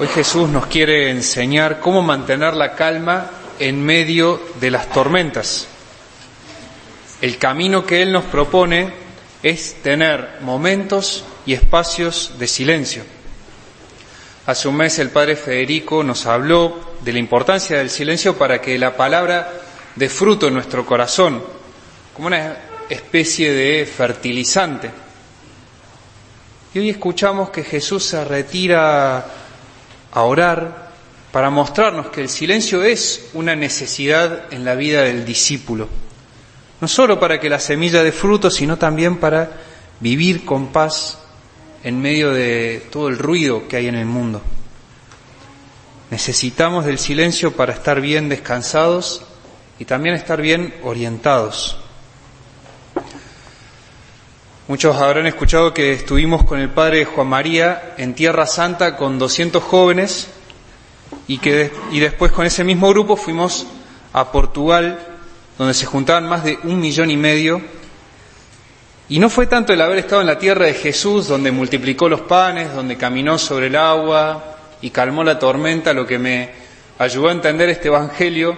Hoy Jesús nos quiere enseñar cómo mantener la calma en medio de las tormentas. El camino que Él nos propone es tener momentos y espacios de silencio. Hace un mes el Padre Federico nos habló de la importancia del silencio para que la palabra dé fruto en nuestro corazón, como una especie de fertilizante. Y hoy escuchamos que Jesús se retira a orar para mostrarnos que el silencio es una necesidad en la vida del discípulo. No solo para que la semilla dé fruto, sino también para vivir con paz en medio de todo el ruido que hay en el mundo. Necesitamos del silencio para estar bien descansados y también estar bien orientados. Muchos habrán escuchado que estuvimos con el padre Juan María en Tierra Santa con 200 jóvenes y que y después con ese mismo grupo fuimos a Portugal donde se juntaban más de un millón y medio. Y no fue tanto el haber estado en la tierra de Jesús donde multiplicó los panes, donde caminó sobre el agua y calmó la tormenta lo que me ayudó a entender este evangelio,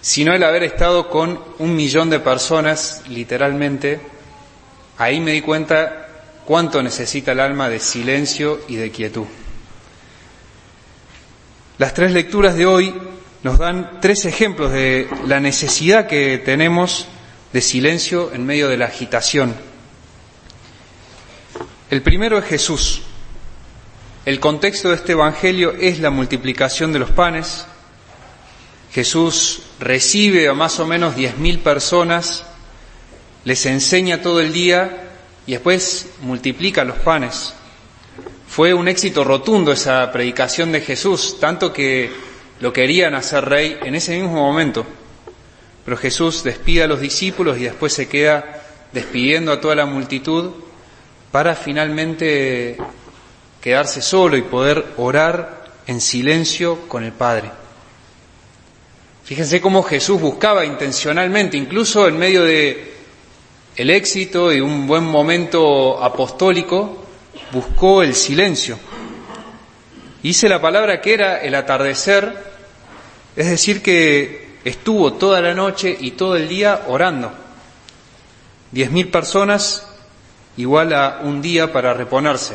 sino el haber estado con un millón de personas literalmente Ahí me di cuenta cuánto necesita el alma de silencio y de quietud. Las tres lecturas de hoy nos dan tres ejemplos de la necesidad que tenemos de silencio en medio de la agitación. El primero es Jesús. El contexto de este Evangelio es la multiplicación de los panes. Jesús recibe a más o menos diez mil personas les enseña todo el día y después multiplica los panes. Fue un éxito rotundo esa predicación de Jesús, tanto que lo querían hacer rey en ese mismo momento. Pero Jesús despide a los discípulos y después se queda despidiendo a toda la multitud para finalmente quedarse solo y poder orar en silencio con el Padre. Fíjense cómo Jesús buscaba intencionalmente, incluso en medio de el éxito y un buen momento apostólico, buscó el silencio. Hice la palabra que era el atardecer, es decir, que estuvo toda la noche y todo el día orando. Diez mil personas igual a un día para reponerse.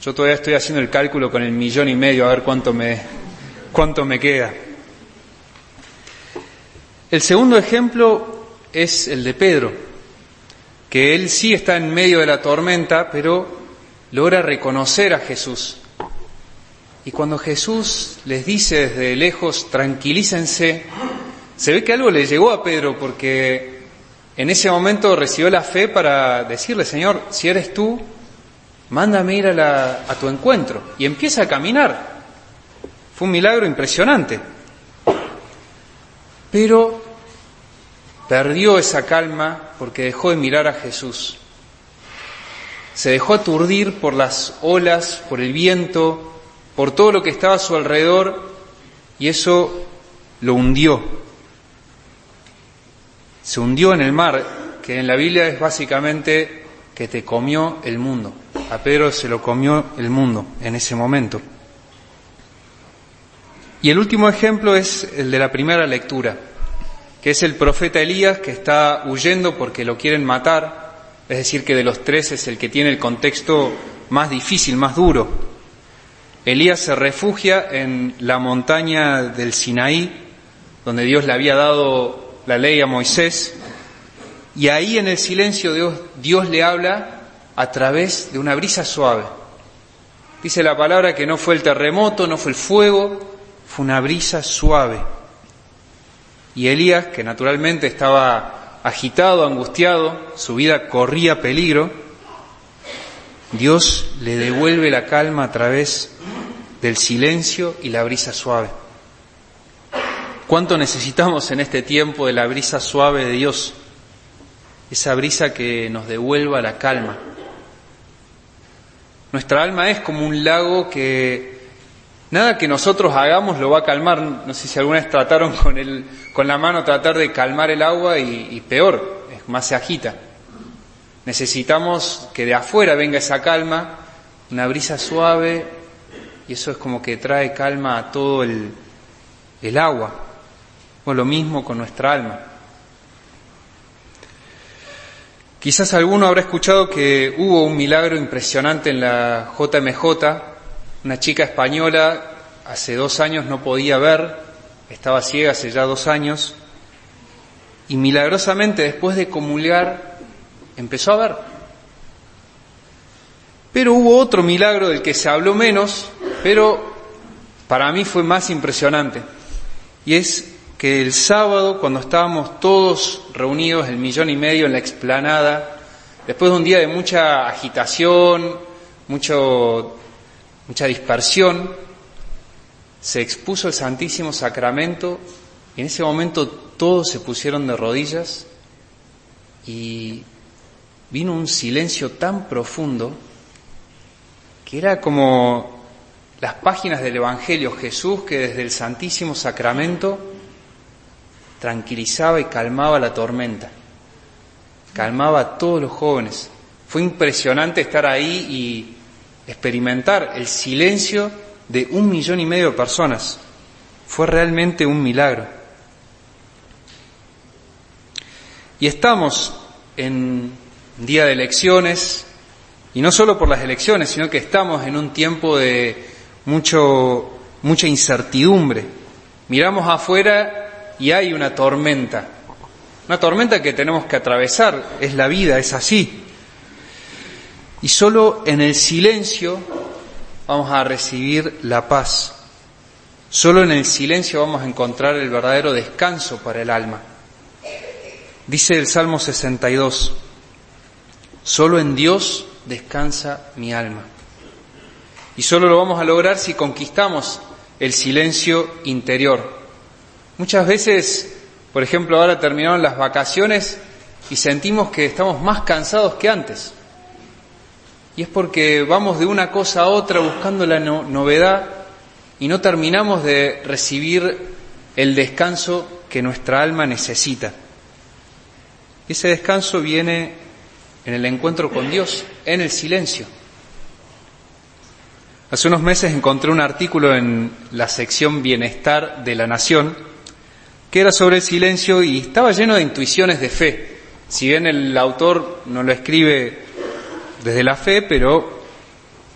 Yo todavía estoy haciendo el cálculo con el millón y medio a ver cuánto me, cuánto me queda. El segundo ejemplo es el de Pedro que él sí está en medio de la tormenta, pero logra reconocer a Jesús. Y cuando Jesús les dice desde lejos, tranquilícense, se ve que algo le llegó a Pedro porque en ese momento recibió la fe para decirle, Señor, si eres tú, mándame ir a, a tu encuentro. Y empieza a caminar. Fue un milagro impresionante. Pero perdió esa calma porque dejó de mirar a Jesús. Se dejó aturdir por las olas, por el viento, por todo lo que estaba a su alrededor y eso lo hundió. Se hundió en el mar, que en la Biblia es básicamente que te comió el mundo. A Pedro se lo comió el mundo en ese momento. Y el último ejemplo es el de la primera lectura que es el profeta Elías que está huyendo porque lo quieren matar, es decir, que de los tres es el que tiene el contexto más difícil, más duro. Elías se refugia en la montaña del Sinaí, donde Dios le había dado la ley a Moisés, y ahí en el silencio Dios, Dios le habla a través de una brisa suave. Dice la palabra que no fue el terremoto, no fue el fuego, fue una brisa suave. Y Elías, que naturalmente estaba agitado, angustiado, su vida corría peligro, Dios le devuelve la calma a través del silencio y la brisa suave. ¿Cuánto necesitamos en este tiempo de la brisa suave de Dios? Esa brisa que nos devuelva la calma. Nuestra alma es como un lago que Nada que nosotros hagamos lo va a calmar. No sé si alguna vez trataron con, el, con la mano tratar de calmar el agua y, peor, más se agita. Necesitamos que de afuera venga esa calma, una brisa suave y eso es como que trae calma a todo el, el agua, o lo mismo con nuestra alma. Quizás alguno habrá escuchado que hubo un milagro impresionante en la JMJ. Una chica española hace dos años no podía ver, estaba ciega hace ya dos años, y milagrosamente después de comulgar empezó a ver. Pero hubo otro milagro del que se habló menos, pero para mí fue más impresionante. Y es que el sábado, cuando estábamos todos reunidos, el millón y medio en la explanada, después de un día de mucha agitación, mucho, mucha dispersión, se expuso el Santísimo Sacramento y en ese momento todos se pusieron de rodillas y vino un silencio tan profundo que era como las páginas del Evangelio, Jesús que desde el Santísimo Sacramento tranquilizaba y calmaba la tormenta, calmaba a todos los jóvenes. Fue impresionante estar ahí y experimentar el silencio de un millón y medio de personas. Fue realmente un milagro. Y estamos en día de elecciones, y no solo por las elecciones, sino que estamos en un tiempo de mucho, mucha incertidumbre. Miramos afuera y hay una tormenta. Una tormenta que tenemos que atravesar, es la vida, es así. Y solo en el silencio vamos a recibir la paz. Solo en el silencio vamos a encontrar el verdadero descanso para el alma. Dice el Salmo 62, solo en Dios descansa mi alma. Y solo lo vamos a lograr si conquistamos el silencio interior, Muchas veces, por ejemplo, ahora terminaron las vacaciones y sentimos que estamos más cansados que antes. Y es porque vamos de una cosa a otra buscando la novedad y no terminamos de recibir el descanso que nuestra alma necesita. ese descanso viene en el encuentro con Dios, en el silencio. Hace unos meses encontré un artículo en la sección Bienestar de la Nación que era sobre el silencio y estaba lleno de intuiciones de fe. Si bien el autor no lo escribe desde la fe, pero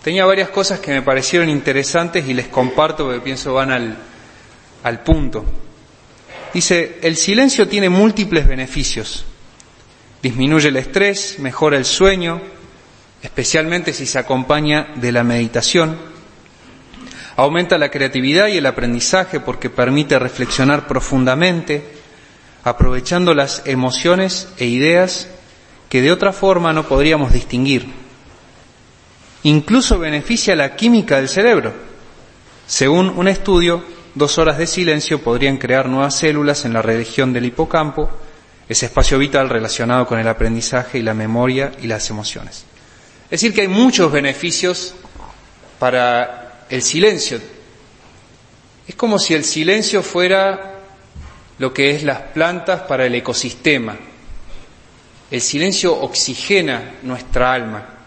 tenía varias cosas que me parecieron interesantes y les comparto porque pienso van al, al punto. Dice, el silencio tiene múltiples beneficios. Disminuye el estrés, mejora el sueño, especialmente si se acompaña de la meditación Aumenta la creatividad y el aprendizaje porque permite reflexionar profundamente, aprovechando las emociones e ideas que de otra forma no podríamos distinguir. Incluso beneficia la química del cerebro. Según un estudio, dos horas de silencio podrían crear nuevas células en la región del hipocampo, ese espacio vital relacionado con el aprendizaje y la memoria y las emociones. Es decir, que hay muchos beneficios para el silencio. Es como si el silencio fuera lo que es las plantas para el ecosistema. El silencio oxigena nuestra alma.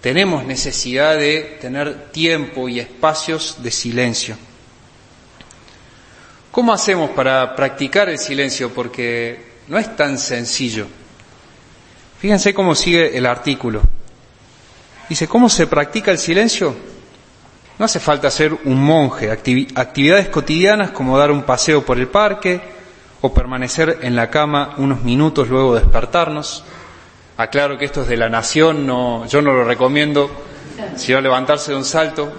Tenemos necesidad de tener tiempo y espacios de silencio. ¿Cómo hacemos para practicar el silencio? Porque no es tan sencillo. Fíjense cómo sigue el artículo. Dice, ¿cómo se practica el silencio? No hace falta ser un monje. actividades cotidianas como dar un paseo por el parque o permanecer en la cama unos minutos luego de despertarnos. Aclaro que esto es de la nación, no, yo no lo recomiendo, sino levantarse de un salto.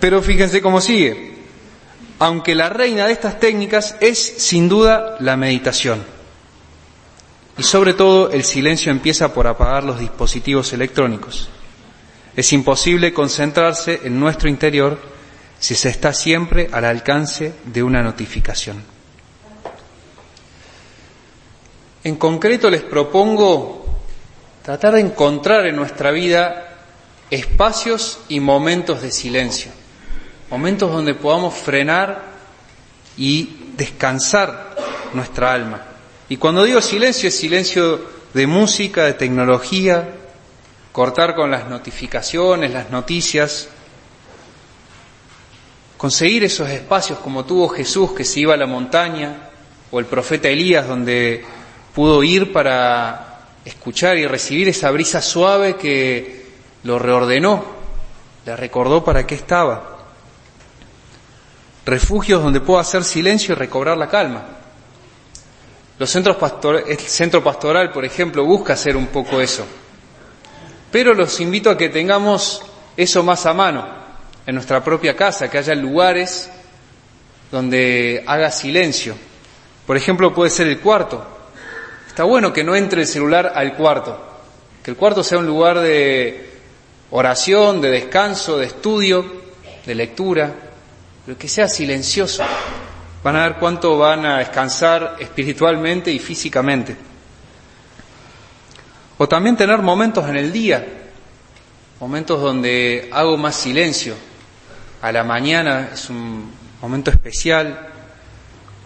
Pero fíjense cómo sigue. Aunque la reina de estas técnicas es sin duda la meditación. Y sobre todo el silencio empieza por apagar los dispositivos electrónicos. Es imposible concentrarse en nuestro interior si se está siempre al alcance de una notificación. En concreto les propongo tratar de encontrar en nuestra vida espacios y momentos de silencio, momentos donde podamos frenar y descansar nuestra alma. Y cuando digo silencio es silencio de música, de tecnología, cortar con las notificaciones, las noticias, conseguir esos espacios como tuvo Jesús que se iba a la montaña, o el profeta Elías donde pudo ir para escuchar y recibir esa brisa suave que lo reordenó, le recordó para qué estaba. Refugios donde puedo hacer silencio y recobrar la calma. Los centros el centro pastoral, por ejemplo, busca hacer un poco eso. Pero los invito a que tengamos eso más a mano, en nuestra propia casa, que haya lugares donde haga silencio. Por ejemplo, puede ser el cuarto. Está bueno que no entre el celular al cuarto, que el cuarto sea un lugar de oración, de descanso, de estudio, de lectura, pero que sea silencioso. Van a ver cuánto van a descansar espiritualmente y físicamente. O también tener momentos en el día, momentos donde hago más silencio. A la mañana es un momento especial,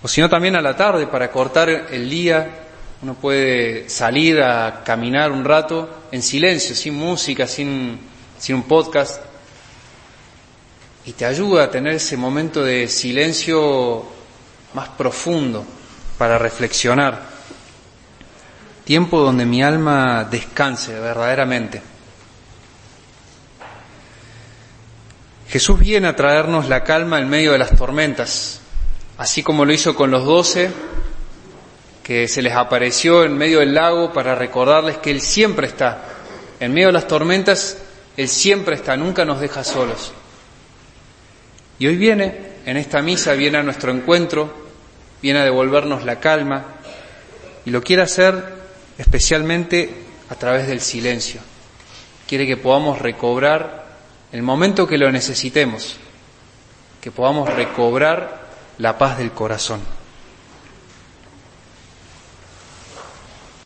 o si no también a la tarde para cortar el día. Uno puede salir a caminar un rato en silencio, sin música, sin, sin un podcast, y te ayuda a tener ese momento de silencio más profundo para reflexionar. Tiempo donde mi alma descanse verdaderamente. Jesús viene a traernos la calma en medio de las tormentas, así como lo hizo con los doce, que se les apareció en medio del lago para recordarles que Él siempre está. En medio de las tormentas, Él siempre está, nunca nos deja solos. Y hoy viene en esta misa viene a nuestro encuentro, viene a devolvernos la calma y lo quiere hacer especialmente a través del silencio. Quiere que podamos recobrar el momento que lo necesitemos, que podamos recobrar la paz del corazón.